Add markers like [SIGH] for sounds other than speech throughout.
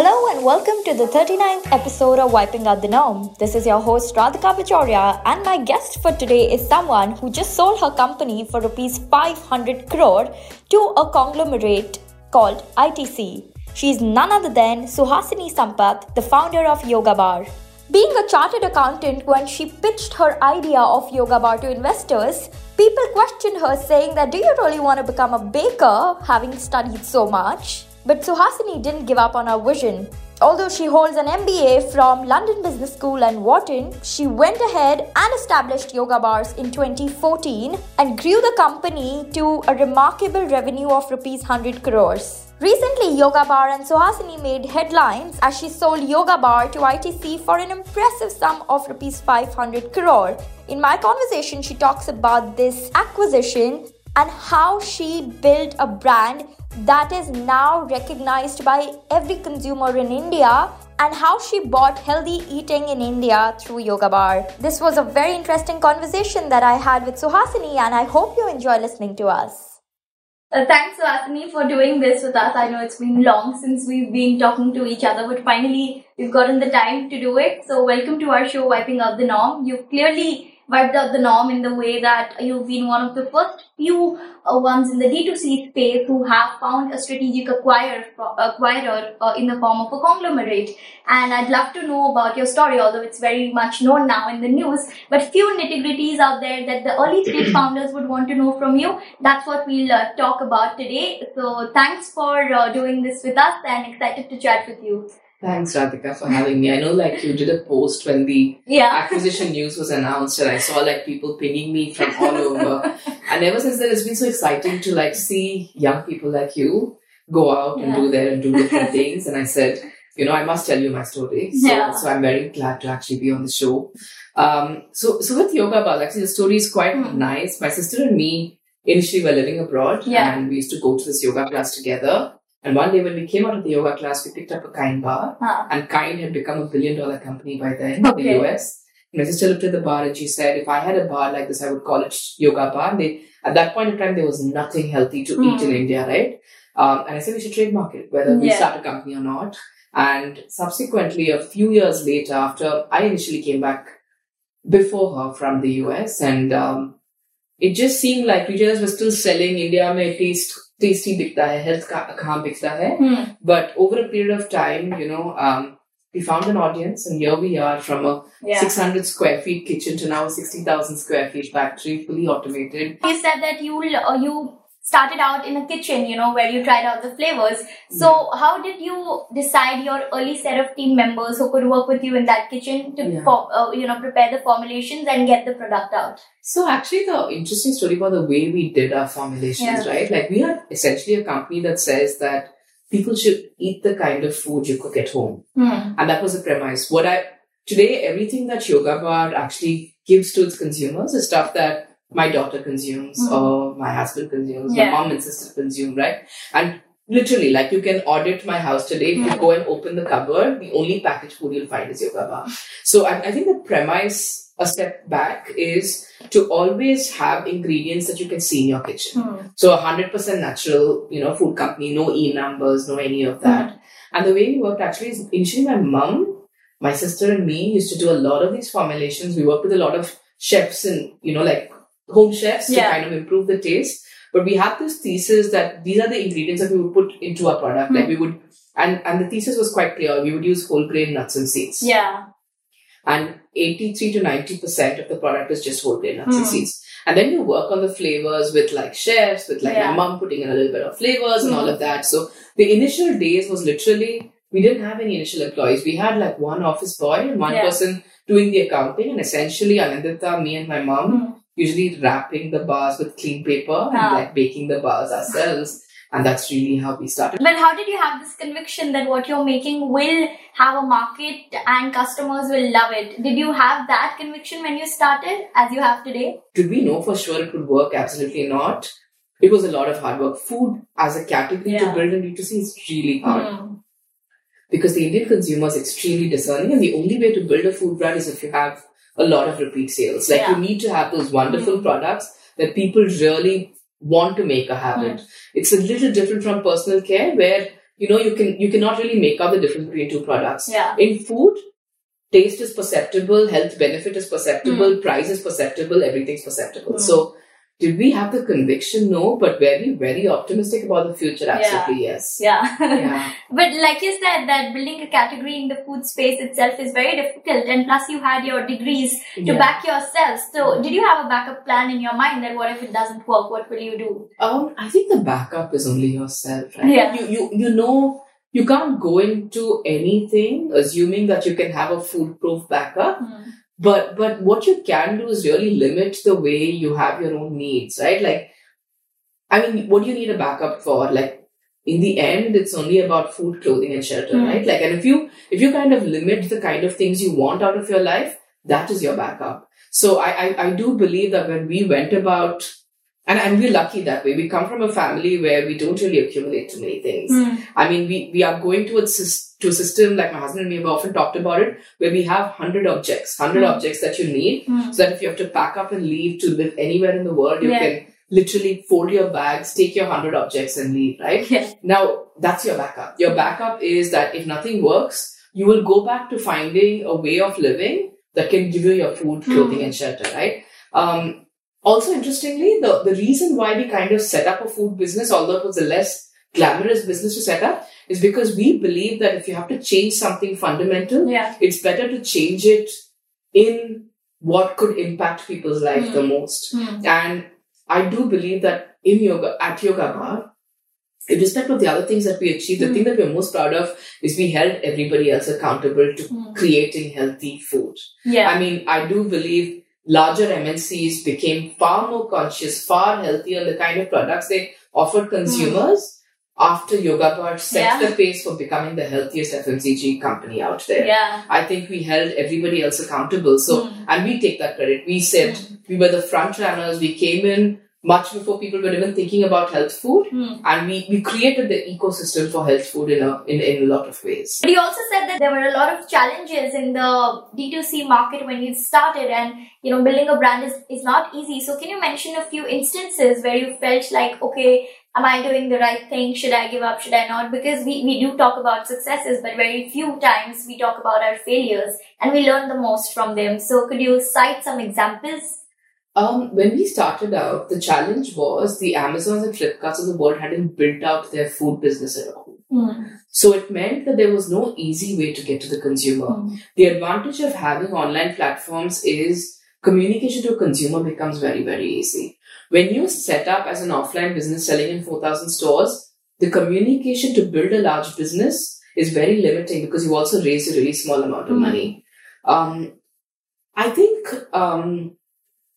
Hello and welcome to the 39th episode of Wiping Out the Norm. This is your host Radhika Pachoria and my guest for today is someone who just sold her company for rupees 500 crore to a conglomerate called ITC. She is none other than Suhasini Sampath, the founder of Yoga Bar. Being a chartered accountant, when she pitched her idea of Yoga Bar to investors, people questioned her saying that do you really want to become a baker having studied so much? But Suhasini didn't give up on her vision. Although she holds an MBA from London Business School and Wharton, she went ahead and established yoga bars in 2014 and grew the company to a remarkable revenue of rupees 100 crores. Recently, Yoga Bar and Suhasini made headlines as she sold Yoga Bar to ITC for an impressive sum of rupees 500 crore. In my conversation, she talks about this acquisition and how she built a brand that is now recognized by every consumer in India and how she bought healthy eating in India through Yoga Bar. This was a very interesting conversation that I had with Suhasini and I hope you enjoy listening to us. Uh, thanks, Suhasini, for doing this with us. I know it's been long since we've been talking to each other, but finally we've gotten the time to do it. So, welcome to our show, Wiping Out the Norm. You've clearly wiped out the norm in the way that you've been one of the first few uh, ones in the D2C space who have found a strategic acquirer, acquirer uh, in the form of a conglomerate. And I'd love to know about your story, although it's very much known now in the news, but few nitty gritties out there that the early stage [CLEARS THROAT] founders would want to know from you. That's what we'll uh, talk about today. So thanks for uh, doing this with us and excited to chat with you. Thanks, Radhika, for having me. I know, like, you did a post when the Yeah. acquisition news was announced, and I saw like people pinging me from all over. and ever since then, it's been so exciting to like see young people like you go out and do there and do different [LAUGHS] things. And I said, you know, I must tell you my story. So, Yeah. so I'm very glad to actually be on the show. Um, so, so with Yoga Bar, actually, the story is quite Hmm. nice. My sister and me initially were living abroad, Yeah. and we used to go to this yoga class together. And one day when we came out of the yoga class, we picked up a kind bar. Huh. And Kind had become a billion dollar company by then in Okay. the US. My sister looked at the bar and she said, if I had a bar like this, I would call it yoga bar. And they, at that point in time, there was nothing healthy to eat in Hmm. India, right? Um, and I said we should trademark it, whether we Yeah. start a company or not. And subsequently, a few years later, after I initially came back before her from the US, and um, it just seemed like retailers were still selling India mein taste hai, health ka kahan bikta hai. Hmm. But over a period of time, you know, um, we found an audience, and here we are from a Yeah. 600 square feet kitchen to now a 60,000 square feet factory, fully automated. You said that you uh, you started out in a kitchen, you know, where you tried out the flavors. So, how did you decide your early set of team members who could work with you in that kitchen to, Yeah. for, uh, you know, prepare the formulations and get the product out? So actually, the interesting story about the way we did our formulations, Yeah. right? Like we are essentially a company that says that people should eat the kind of food you cook at home, Hmm. and that was the premise. What I today, everything that Yoga Bar actually gives to its consumers is stuff that my daughter consumes Mm. or my husband consumes, Yeah. my mom and sister consume, right? And literally, like you can audit my house today. If you Mm. go and open the cupboard, the only packaged food you'll find is Yoga Bar. So I, I think the premise, a step back, is to always have ingredients that you can see in your kitchen. Hmm. So a hundred percent natural, you know, food company, no e numbers, no any of that. And the way we worked actually is initially my mum, my sister and me used to do a lot of these formulations. We worked with a lot of chefs and, you know, like home chefs Yeah. to kind of improve the taste. But we had this thesis that these are the ingredients that we would put into our product. Like we would, and, and the thesis was quite clear. We would use whole grain nuts and seeds Yeah. and 83 to 90% of the product is just whole grain nuts and Hmm. seeds. And then you work on the flavors with like chefs, with like Yeah. my mom putting in a little bit of flavors and all Hmm. of that. So the initial days was literally, we didn't have any initial employees. We had like one office boy and one Yeah. person doing the accounting and essentially Anandita, me and my mom, Hmm. Usually wrapping the bars with clean paper and Ah. like baking the bars ourselves. And that's really how we started. But how did you have this conviction that what you're making will have a market and customers will love it? Did you have that conviction when you started as you have today? Did we know for sure it would work? Absolutely not. It was a lot of hard work. Food as a category Yeah. to build in D2C is really hard Hmm. because the Indian consumer is extremely discerning, and the only way to build a food brand is if you have a lot of repeat sales. Like Yeah. you need to have those wonderful Mm. products that people really want to make a habit. It's a little different from personal care where you know, you can you cannot really make out the difference between two products. Yeah. In food, taste is perceptible, health benefit is perceptible, Hmm. price is perceptible, everything's perceptible. So did we have the conviction? No, but very, very optimistic about the future. Absolutely, yes. Yeah. Yeah. [LAUGHS] but like you said, that building a category in the food space itself is very difficult. And plus, you had your degrees to Yeah. back yourself. So, did you have a backup plan in your mind that what if it doesn't work? What will you do? Um, I think the backup is only yourself, right? Yeah. You, you, you know, you can't go into anything assuming that you can have a foolproof backup. But, but what you can do is really limit the way you have your own needs, right? Like, I mean, what do you need a backup for? Like, in the end, it's only about food, clothing, and shelter, Hmm. right? Like, and if you, if you kind of limit the kind of things you want out of your life, that is your backup. So I, I, I do believe that when we went about and, and we're lucky that way. We come from a family where we don't really accumulate too many things. I mean, we, we are going to a, to a system, like my husband and me have often talked about it, where we have 100 objects, 100 Mm. objects that you need, Mm. so that if you have to pack up and leave to live anywhere in the world, you Yeah. can literally fold your bags, take your 100 objects and leave, right? Yeah. Now, that's your backup. Your backup is that if nothing works, you will go back to finding a way of living that can give you your food, clothing, Hmm. and shelter, right? Um, also, interestingly, the, the reason why we kind of set up a food business, although it was a less glamorous business to set up, is because we believe that if you have to change something fundamental, Yeah. it's better to change it in what could impact people's life Hmm. the most. Mm. And I do believe that in yoga, at Yoga Bar, in respect of the other things that we achieved, the Hmm. thing that we're most proud of is we held everybody else accountable to Mm. creating healthy food. Yeah. I mean, I do believe larger MNCs became far more conscious, far healthier the kind of products they offered consumers after Yoga Bar set Yeah. the pace for becoming the healthiest FMCG company out there. yeah. I think we held everybody else accountable. So, Mm. and we take that credit. We said we were the front runners. We came in much before people were even thinking about health food. Mm. And we, we created the ecosystem for health food in a, in, in a lot of ways. But you also said that there were a lot of challenges in the D2C market when you started and you know building a brand is, is not easy. So can you mention a few instances where you felt like, okay, am I doing the right thing? Should I give up? Should I not? Because we, we do talk about successes, but very few times we talk about our failures and we learn the most from them. So could you cite some examples? Um, when we started out, the challenge was the Amazons and Flipkarts of the world hadn't built out their food business at all. So it meant that there was no easy way to get to the consumer. The advantage of having online platforms is communication to a consumer becomes very, very easy. When you set up as an offline business selling in 4,000 stores, the communication to build a large business is very limiting because you also raise a really small amount of Mm. money. Um, I think um,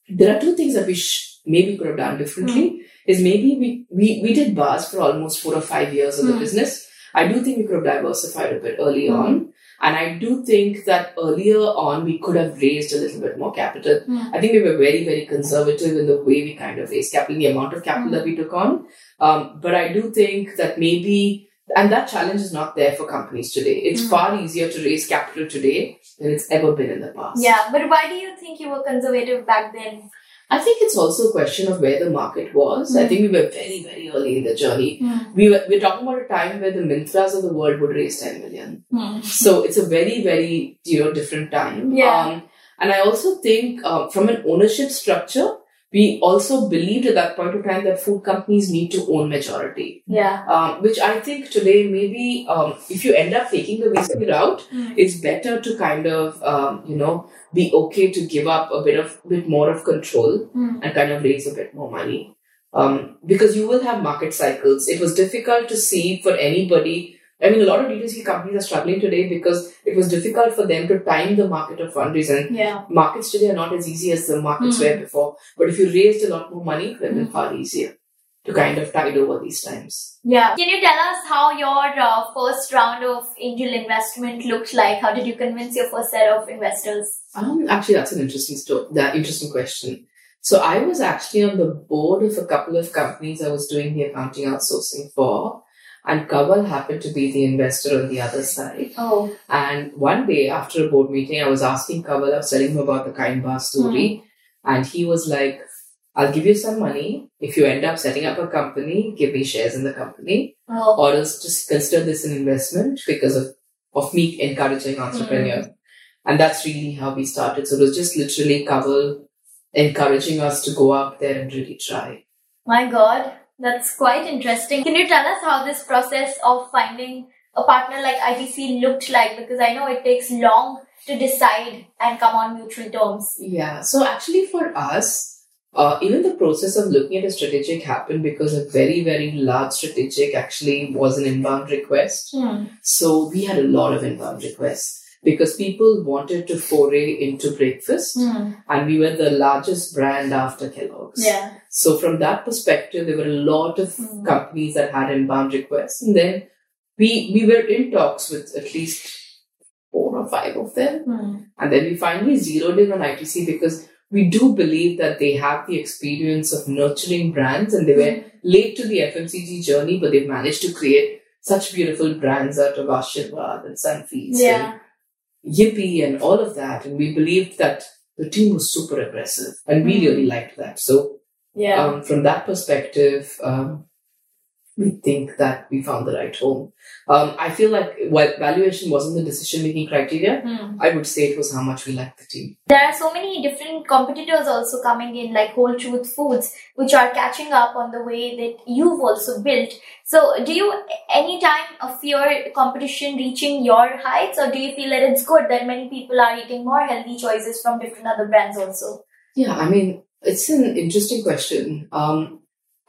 there are two things that we sh- maybe could have done differently. Is maybe we, we we did bars for almost four or five years of the Mm. business. I do think we could have diversified a bit early Mm. on. And I do think that earlier on we could have raised a little bit more capital. I think we were very, very conservative in the way we kind of raised capital, the amount of capital Mm. that we took on. Um, but I do think that maybe, and that challenge is not there for companies today. It's Mm. far easier to raise capital today than it's ever been in the past. Yeah, but why do you think you were conservative back then? I think it's also a question of where the market was. I Mm. think we were very, very early in the journey. We were, we're talking about a time where the Myntras of the world would raise 10 million. So it's a very, very, you know, different time. Yeah. Um, and I also think uh, from an ownership structure, we also believed at that point of time that food companies need to own majority. Yeah. Um, which I think today maybe um, if you end up taking the VC route, it's better to kind of um, you know be okay to give up a bit of bit more of control and kind of raise a bit more money um, because you will have market cycles. It was difficult to see for anybody. I mean, a lot of D2C companies are struggling today because it was difficult for them to time the market of fundraising. Yeah. Markets today are not as easy as the markets Mm. were before. But if you raised a lot more money, it would have Mm. far easier to kind of tide over these times. Yeah. Can you tell us how your uh, first round of angel investment looked like? How did you convince your first set of investors? Um, actually, that's an interesting story. That interesting question. So I was actually on the board of a couple of companies I was doing the accounting outsourcing for, and Kawal happened to be the investor on the other side. Oh. And one day after a board meeting, I was asking Kawal, I was telling him about the Kind Bar story, hmm. and he was like, I'll give you some money. If you end up setting up a company, give me shares in the company, Oh. or else just consider this an investment because of, of me encouraging hmm. entrepreneurs. And that's really how we started. So it was just literally Kaval encouraging us to go out there and really try. My God, that's quite interesting. Can you tell us how this process of finding a partner like ITC looked like? Because I know it takes long to decide and come on mutual terms. Yeah. So actually, for us, uh, even the process of looking at a strategic happened because a very, very large strategic actually was an inbound request. Hmm. So we had a lot of inbound requests because people wanted to foray into breakfast, Hmm. and we were the largest brand after Kellogg's. Yeah. So from that perspective, there were a lot of Hmm. companies that had inbound requests, and then we we were in talks with at least four or five of them. Hmm. And then we finally zeroed in on ITC because we do believe that they have the experience of nurturing brands and they were late to the FMCG journey, but they've managed to create such beautiful brands out of Aashirvaad and Sunfeast Yeah. and Yippee and all of that. And we believed that the team was super aggressive and we Mm. really liked that. So Yeah. um, from that perspective, um, we think that we found the right home. Um, I feel like while valuation wasn't the decision making criteria, Hmm. I would say it was how much we liked the team. There are so many different competitors also coming in, like Whole Truth Foods, which are catching up on the way that you've also built. So, do you anytime uh, fear competition reaching your heights, or do you feel that it's good that many people are eating more healthy choices from different other brands also? Yeah, I mean, it's an interesting question. Um,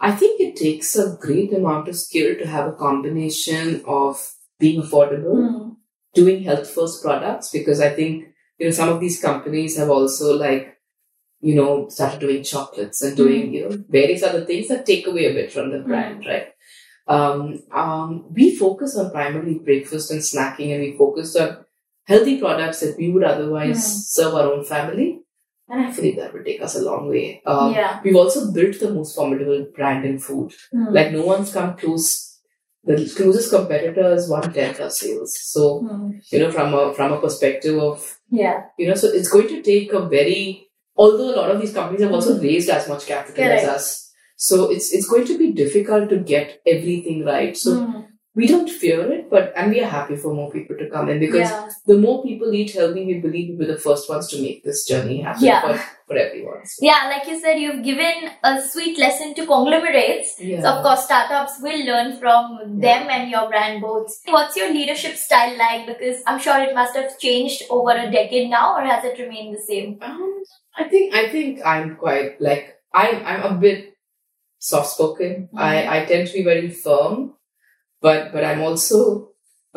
I think it takes a great amount of skill to have a combination of being affordable, Hmm. doing health first products, because I think, you know, some of these companies have also like, you know, started doing chocolates and doing, you know, various other things that take away a bit from the brand, right? Um, um, we focus on primarily breakfast and snacking, and we focus on healthy products that we would otherwise Mm. serve our own family. And I believe that would take us a long way. Um, yeah. We've also built the most formidable brand in food. Hmm. Like no one's come close. The closest competitor is one tenth our sales. So Hmm. you know, from a from a perspective of Yeah. you know, so it's going to take a very. Although a lot of these companies have also raised as much capital as us, so it's it's going to be difficult to get everything right. So Hmm. We don't fear it, but and we are happy for more people to come in because yeah. the more people eat healthy, we believe we'll be the first ones to make this journey happen Yeah. for, for everyone. So, Yeah, like you said, you've given a sweet lesson to conglomerates. yeah. So of course, startups will learn from them and your brand both. What's your leadership style like? Because I'm sure it must have changed over a decade now, or has it remained the same? Um, I think I think I'm quite like I'm I'm a bit soft spoken. Mhm. I I tend to be very firm, but but I'm also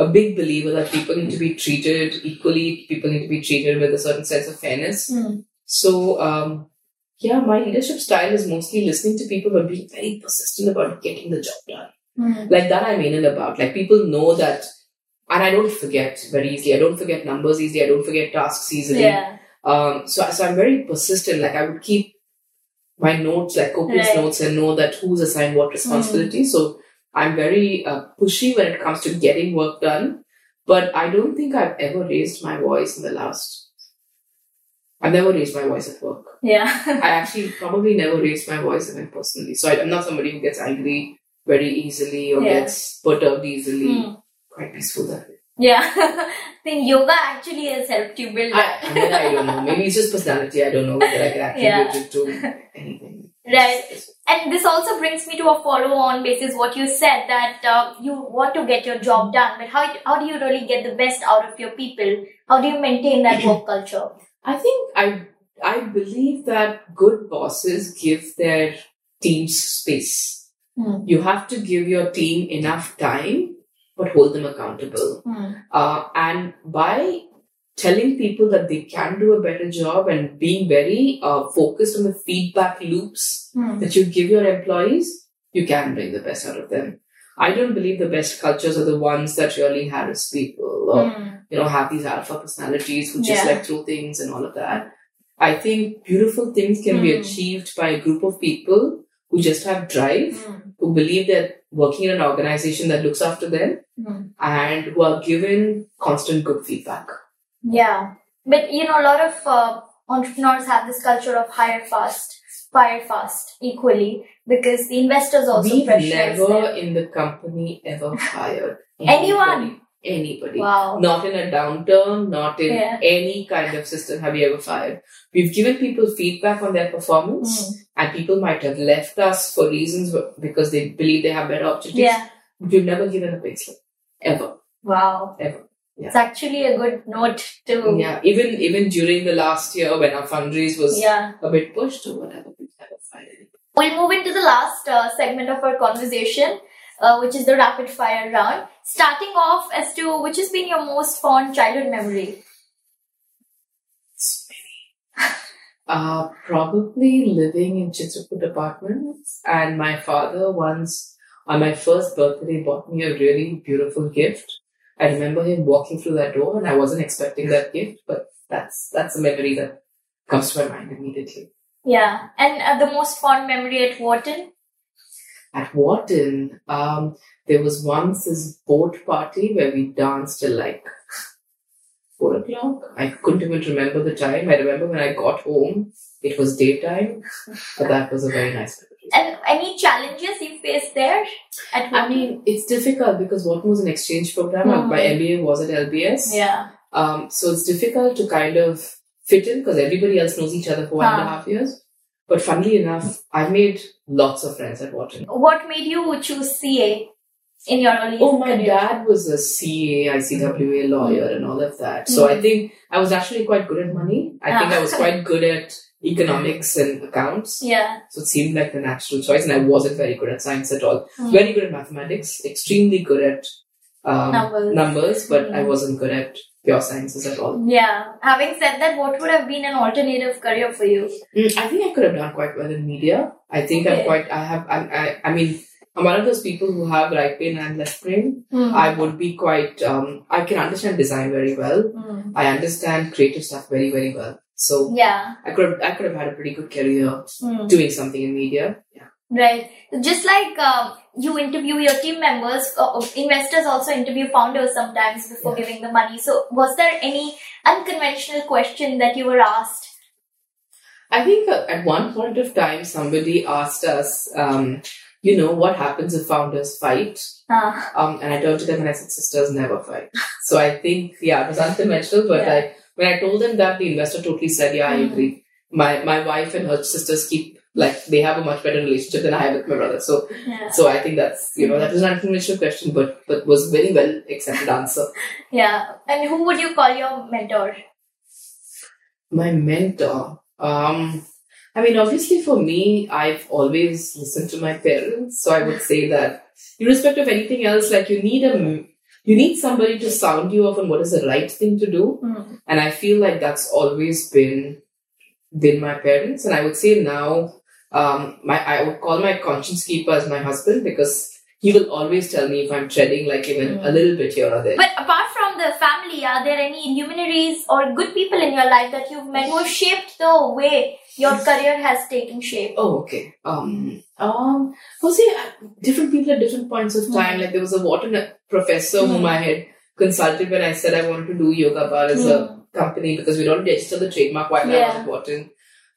a big believer that people need to be treated equally. People need to be treated with a certain sense of fairness. So um, yeah, my leadership style is mostly listening to people but being very persistent about getting the job done. Like that I'm in and about. Like people know that. And I don't forget very easily. I don't forget numbers easily. I don't forget tasks easily. Yeah. Um, so, so I'm very persistent. Like I would keep my notes, like copious Right. notes, and know that who's assigned what responsibility. So I'm very uh, pushy when it comes to getting work done. But I don't think I've ever raised my voice in the last. I've never raised my voice at work. Yeah. [LAUGHS] I actually probably never raised my voice even personally. So I'm not somebody who gets angry very easily or Yeah. gets perturbed easily. Hmm. Quite peaceful that way. Yeah. [LAUGHS] I think yoga actually has helped you build I. I mean, I don't know. Maybe it's just personality. I don't know whether I can [LAUGHS] attribute it to anything. Right. And this also brings me to a follow on basis what you said that uh, you want to get your job done, but how, how do you really get the best out of your people? How do you maintain that work [CLEARS THROAT] culture? I think I I believe that good bosses give their teams space. Hmm. You have to give your team enough time, but hold them accountable. Uh, and by telling people that they can do a better job and being very uh, focused on the feedback loops that you give your employees, you can bring the best out of them. I don't believe the best cultures are the ones that really harass people or you know have these alpha personalities who just Yeah. like throw things and all of that. I think beautiful things can be Hmm. achieved by a group of people who just have drive, who believe that working in an organization that looks after them and who are given constant good feedback. Yeah. But you know, a lot of uh, entrepreneurs have this culture of hire fast, fire fast equally because the investors also We've never them. in the company ever fired [LAUGHS] Anyone? anybody. Anybody. Wow. Not in a downturn, not in Yeah. any kind of system have we ever fired. We've given people feedback on their performance, Mm. and people might have left us for reasons because they believe they have better opportunities. Yeah. We've never given a pay slip. Ever. Wow. Ever. Yeah. It's actually a good note to. Yeah. Even even during the last year when our fundraise was Yeah. a bit pushed or whatever, we've never fired anybody. We'll move into the last uh, segment of our conversation, uh, which is the rapid fire round. Starting off as to which has been your most fond childhood memory. So many. [LAUGHS] Uh, probably living in Chitraput apartments. And my father once, on my first birthday, bought me a really beautiful gift. I remember him walking through that door, and I wasn't expecting that gift, but that's that's a memory that comes to my mind immediately. Yeah. And uh, the most fond memory at Wharton? At Wharton, um, there was once this boat party where we danced till like four o'clock. I couldn't even remember the time. I remember when I got home, it was daytime, but that was a very nice memory. And any challenges you faced there at? I mean, it's difficult because Wharton was an exchange program. Mhm. My MBA was at LBS. yeah. Um, so it's difficult to kind of fit in because everybody else knows each other for one and a Huh. half years. But funnily enough, I've made lots of friends at Wharton. What made you choose CA in your early Oh, my career? dad was a CA, ICWA lawyer, and all of that. So I think I was actually quite good at money. I think Ah. I was [LAUGHS] quite good at economics and accounts. Yeah. So it seemed like the natural choice, and I wasn't very good at science at all. Hmm. Very good at mathematics, extremely good at um, Numbers. numbers, but I Hmm. wasn't good at pure sciences at all. Yeah. Having said that, what would have been an alternative career for you? Mm, I think I could have done quite well in media. I think I'm quite. I have. I, I. I mean, I'm one of those people who have right brain and left brain. Hmm. I would be quite. Um, I can understand design very well. Hmm. I understand creative stuff very, very well. So Yeah. I could have, I could have had a pretty good career Hmm. doing something in media. Yeah. Right. Just like um, you interview your team members, uh, investors also interview founders sometimes before Yeah. giving the money. So, was there any unconventional question that you were asked? I think uh, at one point of time somebody asked us, um, you know, what happens if founders fight? Uh, Um, and I turned to them and I said, sisters never fight. so I think, yeah, it was unconventional, but Yeah. I, when I told them that, the investor totally said, yeah, I Mhm. agree. My, my wife and her sisters keep, like, they have a much better relationship than I have with my brother. So, yeah. so I think that's, you know, that was an unconventional question, but, but was very well accepted answer. yeah. And who would you call your mentor? My mentor. Um, I mean, obviously for me, I've always listened to my parents. So I would say that, irrespective of anything else, like you need a, you need somebody to sound you off on what is the right thing to do. Hmm. And I feel like that's always been, been my parents. And I would say now, um, my, I would call my conscience keeper as my husband because he will always tell me if I'm treading like even a little bit here or there. But apart from the family, are there any luminaries or good people in your life that you've met who have shaped the way your career has taken shape? Oh, okay. Um, um, well, see, different people at different points of time. Like there was a Wharton professor whom Hmm. I had consulted when I said I wanted to do yoga bar as a Hmm. company because we'd already register the trademark while I Yeah. was at Wharton.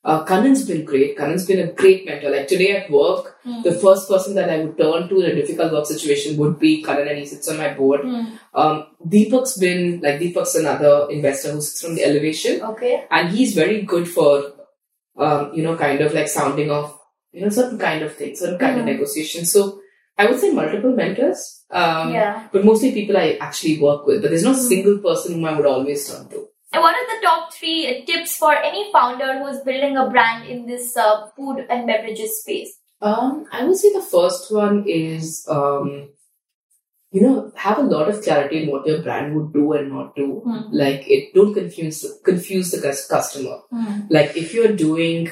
Uh, Kanan's been great. Kanan's been a great mentor. Like today at work, Hmm. the first person that I would turn to in a difficult work situation would be Kanan, and he sits on my board. Um, Deepak's been like Deepak's another investor who sits from the elevation Okay. and he's very good for um, you know kind of like sounding off you know certain kind of things certain kind of Mhm. negotiation so i would say multiple mentors um, yeah. but mostly people i actually work with but there's no Mhm. single person whom i would always turn to And what are the top three uh, tips for any founder who is building a brand in this uh, food and beverages space? um, i would say the first one is um, you know have a lot of clarity in what your brand would do and not do Hmm. like it don't confuse confuse the customer Hmm. like if you're doing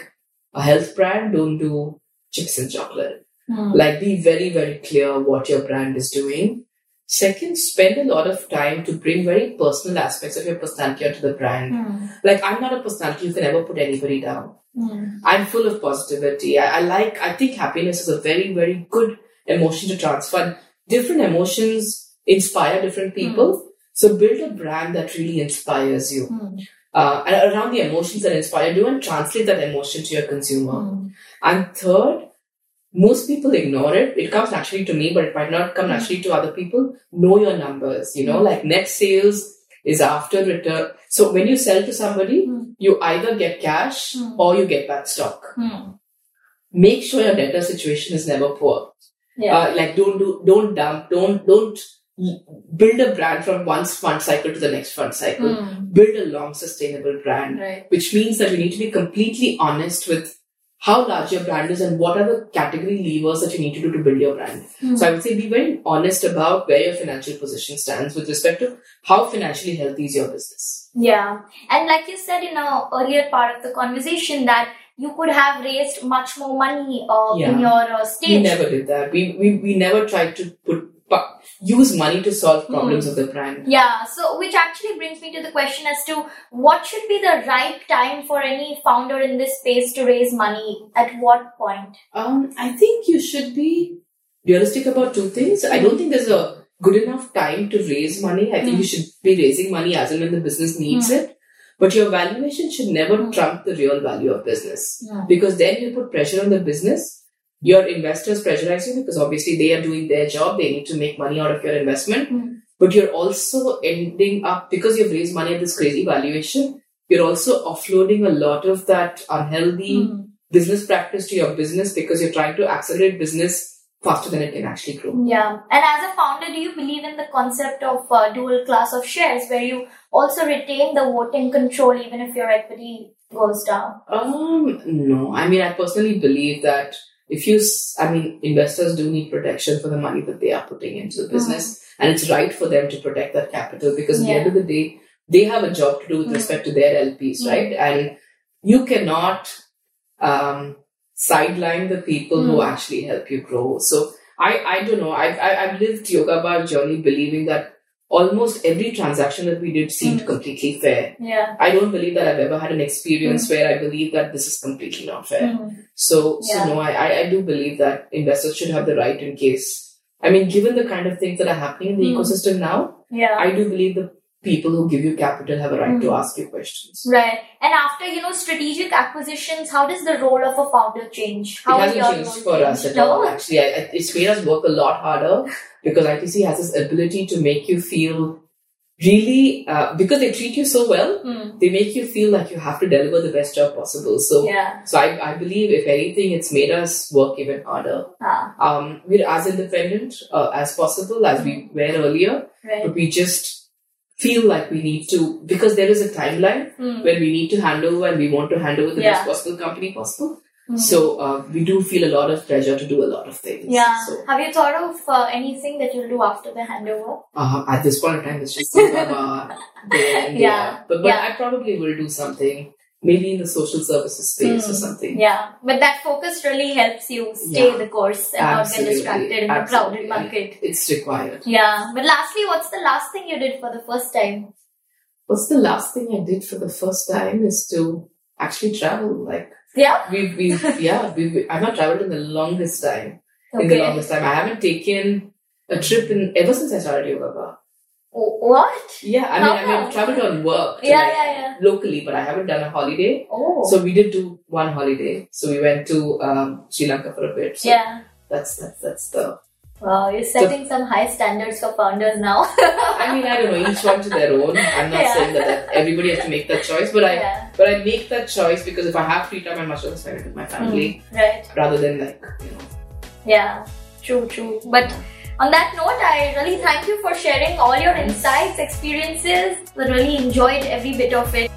a health brand don't do chips and chocolate Hmm. Like, be very, very clear what your brand is doing. Second, spend a lot of time to bring very personal aspects of your personality onto the brand. Hmm. Like, I'm not a personality you can ever put anybody down. Hmm. I'm full of positivity. I, I like, I think happiness is a very, very good emotion to transfer. Different emotions inspire different people. So build a brand that really inspires you. Uh, and around the emotions that inspire you and translate that emotion to your consumer. Mm. And third, most people ignore it. It comes naturally to me, but it might not come naturally to other people. Know your numbers, you know, like net sales is after return. So when you sell to somebody, Mm. you either get cash Mm. or you get back stock. Mm. Make sure your debtor situation is never poor. Yeah. Uh, like don't do, don't dump, don't, don't build a brand from one fund cycle to the next fund cycle. Mm. Build a long sustainable brand Right. which means that you need to be completely honest with how large your brand is and what are the category levers that you need to do to build your brand. Hmm. So I would say be very honest about where your financial position stands with respect to how financially healthy is your business. Yeah, and like you said in a earlier part of the conversation that you could have raised much more money uh, in your uh, We never did that. We, we, we never tried to put pu- use money to solve problems of the brand. Yeah, so which actually brings me to the question as to what should be the right time for any founder in this space to raise money at what point? Um, I think you should be realistic about two things. I don't think there's a good enough time to raise money. I think Mm. you should be raising money as and when the business needs it. But your valuation should never Mm. trump the real value of business. Because then you put pressure on the business. Your investors pressurize you because obviously they are doing their job. They need to make money out of your investment. Mm. But you're also ending up, because you've raised money at this crazy valuation, you're also offloading a lot of that unhealthy Hmm. business practice to your business because you're trying to accelerate business faster than it can actually grow. Yeah, and as a founder, do you believe in the concept of uh, dual class of shares where you also retain the voting control even if your equity goes down? Um, no, I mean, I personally believe that if you, I mean, investors do need protection for the money that they are putting into the business, and it's right for them to protect that capital because at the end of the day, they have a job to do with Mm. respect to their LPs, Mm. right? And you cannot um, sideline the people who actually help you grow. So I, I don't know. I've, I- I've lived Yoga Bar journey believing that almost every transaction that we did seemed Mm. completely fair. Yeah. I don't believe that I've ever had an experience where I believe that this is completely not fair. Mm. So, Yeah. so no, I, I- do believe that investors should have the right in case. I mean, given the kind of things that are happening in the Mm. ecosystem now, Yeah. I do believe the people who give you capital have a right to Mm. ask you questions. Right. And after, you know, strategic acquisitions, how does the role of a founder change? How it has hasn't changed for us changed? at all. Actually, I, I- it's made us work a lot harder [LAUGHS] because ITC has this ability to make you feel really uh, because they treat you so well. Hmm. They make you feel like you have to deliver the best job possible. So, Yeah. so I, I believe if anything, it's made us work even harder. Ah, Um, we're as independent uh, as possible as we were earlier, right. but we just feel like we need to because there is a timeline Hmm. when we need to hand over and we want to hand over the Yeah. best possible company possible. Hmm. So uh, we do feel a lot of pressure to do a lot of things. Yeah. So Have you thought of uh, anything that you'll do after the handover? uh, at this point in time, it's just Baba day in, Yeah. out. But, but Yeah. I probably will do something, maybe in the social services space or Hmm. something. Yeah. But that focus really helps you stay Yeah. the course and not get distracted in the Absolutely. crowded market. It's required. Yeah. But lastly, what's the last thing you did for the first time? What's the last thing I did for the first time is to actually travel. Like Yeah. we've, we've yeah, we've, I've not traveled in the longest time. In the longest time, I haven't taken a trip in ever since I started yoga. Bar. What? Yeah, I mean, I mean, I've traveled on work. Yeah, like, yeah, yeah. Locally, but I haven't done a holiday. Oh. So we did do one holiday. So we went to um, Sri Lanka for a bit. So yeah. that's that's that's the. Wow, you're setting some high standards for founders now. I mean, I don't know. Each one to their own. I'm not Yeah. saying that, everybody has to make that choice, but I yeah. but I make that choice because if I have free time, I must rather spend it with my family mm, Right. rather than like you know. Yeah, true, true. But on that note, I really thank you for sharing all your insights, experiences. I really enjoyed every bit of it.